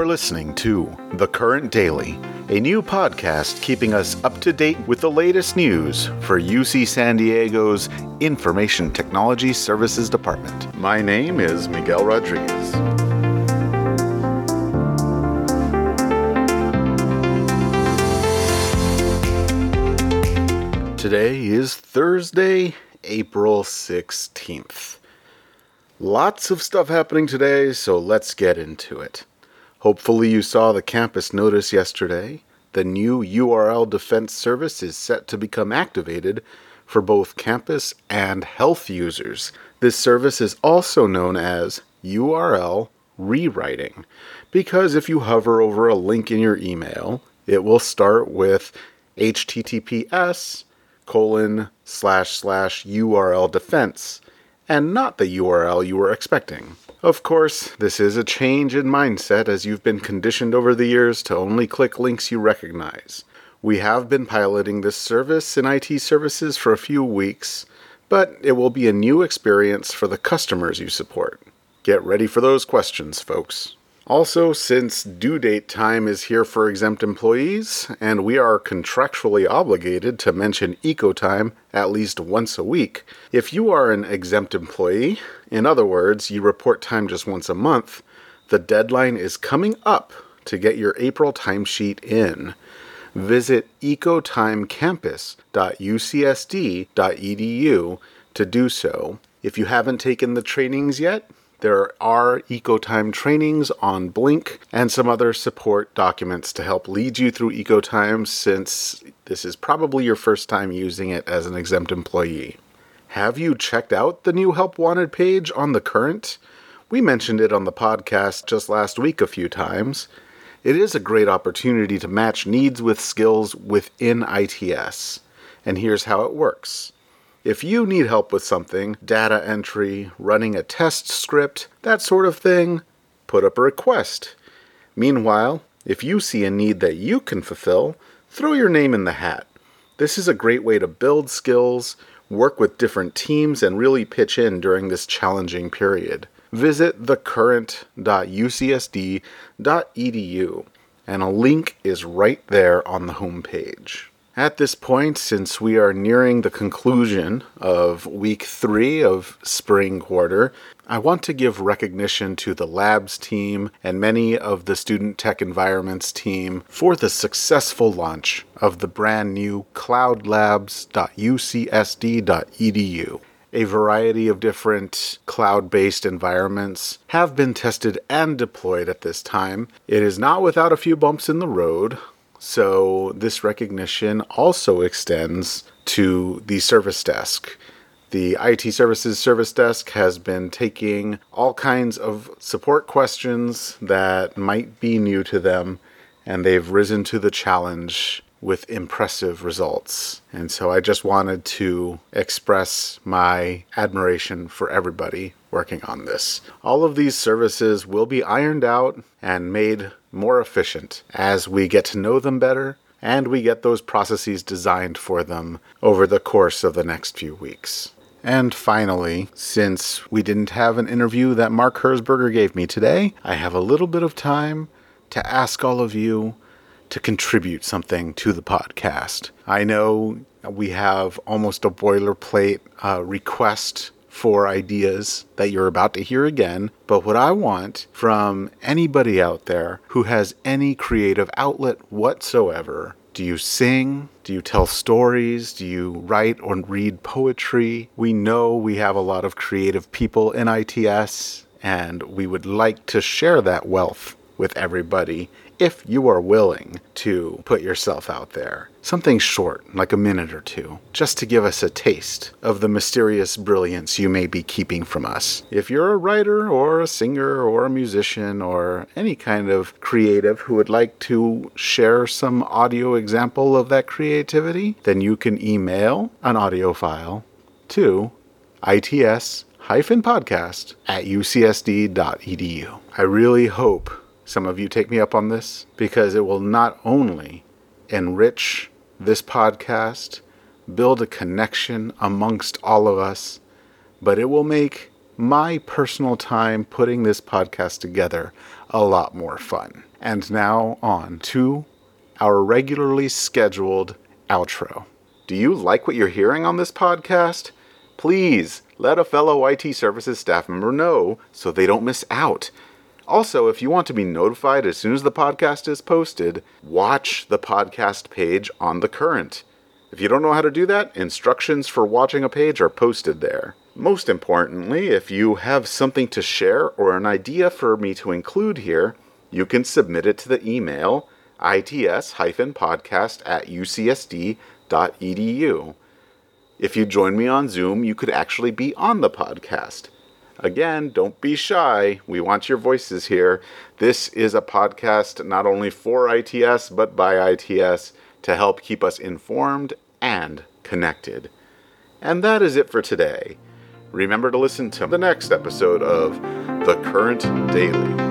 are listening to The Current Daily, a new podcast keeping us up to date with the latest news for UC San Diego's Information Technology Services Department. My name is Miguel Rodriguez. Today is Thursday, April 16th. Lots of stuff happening today, so let's get into it. Hopefully, you saw the campus notice yesterday. The new URL Defense Service is set to become activated for both campus and health users. This service is also known as URL rewriting because if you hover over a link in your email, it will start with https colon slash slash URL defense and not the URL you were expecting. Of course, this is a change in mindset as you've been conditioned over the years to only click links you recognize. We have been piloting this service in IT services for a few weeks, but it will be a new experience for the customers you support. Get ready for those questions, folks. Also, since due date time is here for exempt employees, and we are contractually obligated to mention EcoTime at least once a week, if you are an exempt employee, in other words, you report time just once a month, the deadline is coming up to get your April timesheet in. Visit ecotimecampus.ucsd.edu to do so. If you haven't taken the trainings yet, there are EcoTime trainings on Blink and some other support documents to help lead you through EcoTime since this is probably your first time using it as an exempt employee. Have you checked out the new Help Wanted page on the current? We mentioned it on the podcast just last week a few times. It is a great opportunity to match needs with skills within ITS. And here's how it works. If you need help with something, data entry, running a test script, that sort of thing, put up a request. Meanwhile, if you see a need that you can fulfill, throw your name in the hat. This is a great way to build skills, work with different teams, and really pitch in during this challenging period. Visit thecurrent.ucsd.edu, and a link is right there on the homepage. At this point, since we are nearing the conclusion of week three of spring quarter, I want to give recognition to the labs team and many of the student tech environments team for the successful launch of the brand new cloudlabs.ucsd.edu. A variety of different cloud based environments have been tested and deployed at this time. It is not without a few bumps in the road, so this recognition also extends to the service desk. The IT Services Service Desk has been taking all kinds of support questions that might be new to them, and they've risen to the challenge with impressive results. And so I just wanted to express my admiration for everybody working on this. All of these services will be ironed out and made more efficient as we get to know them better and we get those processes designed for them over the course of the next few weeks. And finally, since we didn't have an interview that Mark Herzberger gave me today, I have a little bit of time to ask all of you to contribute something to the podcast. I know we have almost a boilerplate uh, request for ideas that you're about to hear again. But what I want from anybody out there who has any creative outlet whatsoever do you sing? Do you tell stories? Do you write or read poetry? We know we have a lot of creative people in ITS, and we would like to share that wealth with everybody if you are willing to put yourself out there. Something short, like a minute or two, just to give us a taste of the mysterious brilliance you may be keeping from us. If you're a writer or a singer or a musician or any kind of creative who would like to share some audio example of that creativity, then you can email an audio file to its podcast at ucsd.edu. I really hope some of you take me up on this because it will not only enrich this podcast, build a connection amongst all of us, but it will make my personal time putting this podcast together a lot more fun. And now on to our regularly scheduled outro. Do you like what you're hearing on this podcast? Please let a fellow IT services staff member know so they don't miss out. Also, if you want to be notified as soon as the podcast is posted, watch the podcast page on the current. If you don't know how to do that, instructions for watching a page are posted there. Most importantly, if you have something to share or an idea for me to include here, you can submit it to the email its-podcast at ucsd.edu. If you join me on Zoom, you could actually be on the podcast. Again, don't be shy. We want your voices here. This is a podcast not only for ITS, but by ITS to help keep us informed and connected. And that is it for today. Remember to listen to the next episode of The Current Daily.